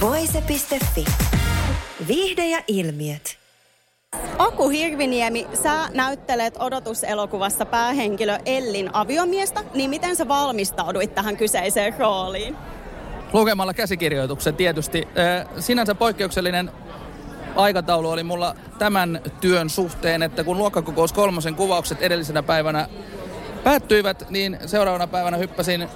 Voise.fi. Viihde ja ilmiöt. Aku Hirviniemi, sä näyttelet odotuselokuvassa päähenkilö Ellin aviomiestä, niin miten sä valmistauduit tähän kyseiseen rooliin? Lukemalla käsikirjoituksen tietysti. Sinänsä poikkeuksellinen aikataulu oli mulla tämän työn suhteen, että kun luokkakokous kolmosen kuvaukset edellisenä päivänä päättyivät, niin seuraavana päivänä hyppäsin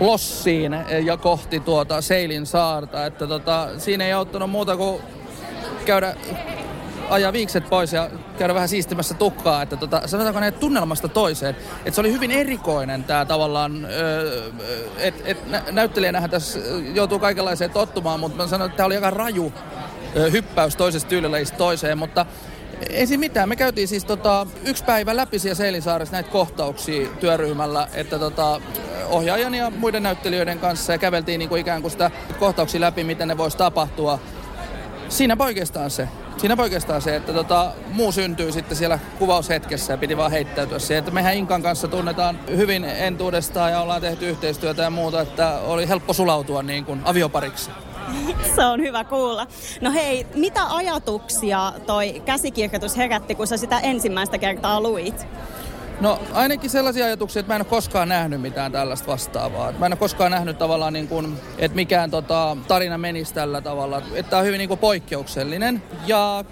lossiin ja kohti tuota Seilin saarta. Että tota, siinä ei auttanut muuta kuin käydä ajaa viikset pois ja käydä vähän siistimässä tukkaa, että tota, sanotaanko näin tunnelmasta toiseen. Että se oli hyvin erikoinen tämä tavallaan, että et, näyttelijänähän tässä joutuu kaikenlaiseen tottumaan, mutta mä sanoin, että tämä oli aika raju hyppäys toisesta tyylilajista toiseen, mutta ei siinä mitään. Me käytiin siis tota, yksi päivä läpi siellä Seilinsaaressa näitä kohtauksia työryhmällä, että tota, ohjaajan ja muiden näyttelijöiden kanssa ja käveltiin niin kuin ikään kuin sitä kohtauksia läpi, miten ne voisi tapahtua. Siinä oikeastaan se. Siinä oikeastaan se, että tota, muu syntyy sitten siellä kuvaushetkessä ja piti vaan heittäytyä siihen. Että mehän Inkan kanssa tunnetaan hyvin entuudestaan ja ollaan tehty yhteistyötä ja muuta, että oli helppo sulautua niin kuin aviopariksi. Se on hyvä kuulla. No hei, mitä ajatuksia toi käsikirjoitus herätti, kun sä sitä ensimmäistä kertaa luit? No ainakin sellaisia ajatuksia, että mä en ole koskaan nähnyt mitään tällaista vastaavaa. Mä en ole koskaan nähnyt tavallaan niin kuin, että mikään tota, tarina menisi tällä tavalla. Että tämä on hyvin niin kuin poikkeuksellinen. Ja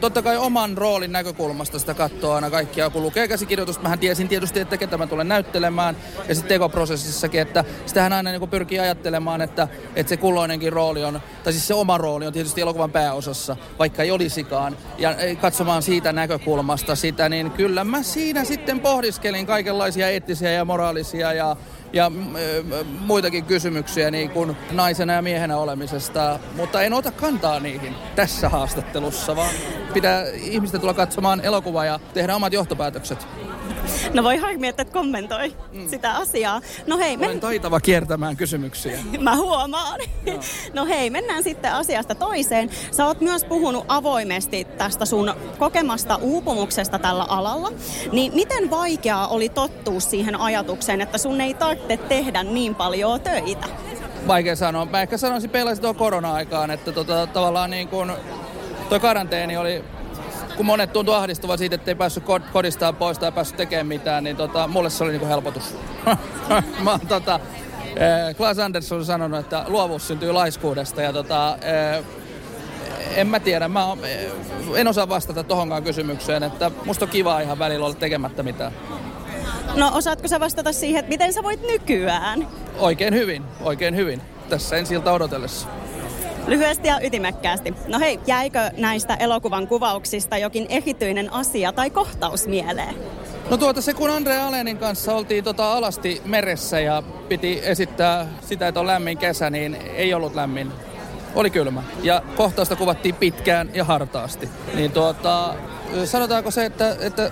totta kai oman roolin näkökulmasta sitä katsoo aina kaikkia. Kun lukee käsikirjoitusta, mähän tiesin tietysti, että ketä mä tulen näyttelemään. Ja sitten tekoprosessissakin, että sitähän aina niin pyrkii ajattelemaan, että, että se kulloinenkin rooli on, tai siis se oma rooli on tietysti elokuvan pääosassa, vaikka ei olisikaan. Ja katsomaan siitä näkökulmasta sitä, niin kyllä mä siinä sitten pohdiskelin kaikenlaisia eettisiä ja moraalisia ja ja muitakin kysymyksiä niin kuin naisena ja miehenä olemisesta, mutta en ota kantaa niihin tässä haastattelussa, vaan pitää ihmisten tulla katsomaan elokuvaa ja tehdä omat johtopäätökset. No voi harmi, että et kommentoi mm. sitä asiaa. No hei, men... Olen taitava kiertämään kysymyksiä. Mä huomaan. No. no hei, mennään sitten asiasta toiseen. Sä oot myös puhunut avoimesti tästä sun kokemasta uupumuksesta tällä alalla. Niin miten vaikeaa oli tottua siihen ajatukseen, että sun ei tarvitse tehdä niin paljon töitä? Vaikea sanoa. Mä ehkä sanoisin peilasin tuo korona-aikaan, että tota, tavallaan niin kuin tuo karanteeni oli kun monet tuntuu ahdistuvan siitä, että ei päässyt kodistaan pois tai päässyt tekemään mitään, niin tota, mulle se oli niinku helpotus. Mä oon tota, eh, Klaas Andersson on sanonut, että luovuus syntyy laiskuudesta ja tota, eh, en mä tiedä, mä eh, en osaa vastata tohonkaan kysymykseen, että musta on kiva ihan välillä olla tekemättä mitään. No osaatko sä vastata siihen, että miten sä voit nykyään? Oikein hyvin, oikein hyvin. Tässä ensi ilta odotellessa. Lyhyesti ja ytimekkäästi. No hei, jäikö näistä elokuvan kuvauksista jokin erityinen asia tai kohtaus mieleen? No tuota se, kun Andre Alenin kanssa oltiin tota alasti meressä ja piti esittää sitä, että on lämmin kesä, niin ei ollut lämmin. Oli kylmä. Ja kohtausta kuvattiin pitkään ja hartaasti. Niin tuota, sanotaanko se, että, että äh,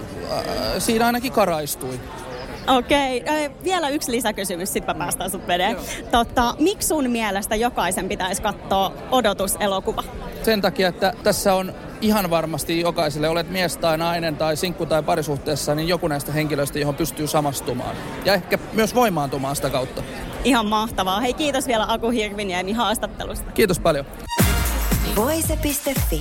siinä ainakin karaistui. Okei, okay. vielä yksi lisäkysymys, sitten päästään sut vedeen. Totta, miksi sun mielestä jokaisen pitäisi katsoa odotuselokuva? Sen takia, että tässä on ihan varmasti jokaiselle, olet mies tai nainen tai sinkku tai parisuhteessa, niin joku näistä henkilöistä, johon pystyy samastumaan. Ja ehkä myös voimaantumaan sitä kautta. Ihan mahtavaa. Hei kiitos vielä Aku Hirviniemi haastattelusta. Kiitos paljon. Voise.fi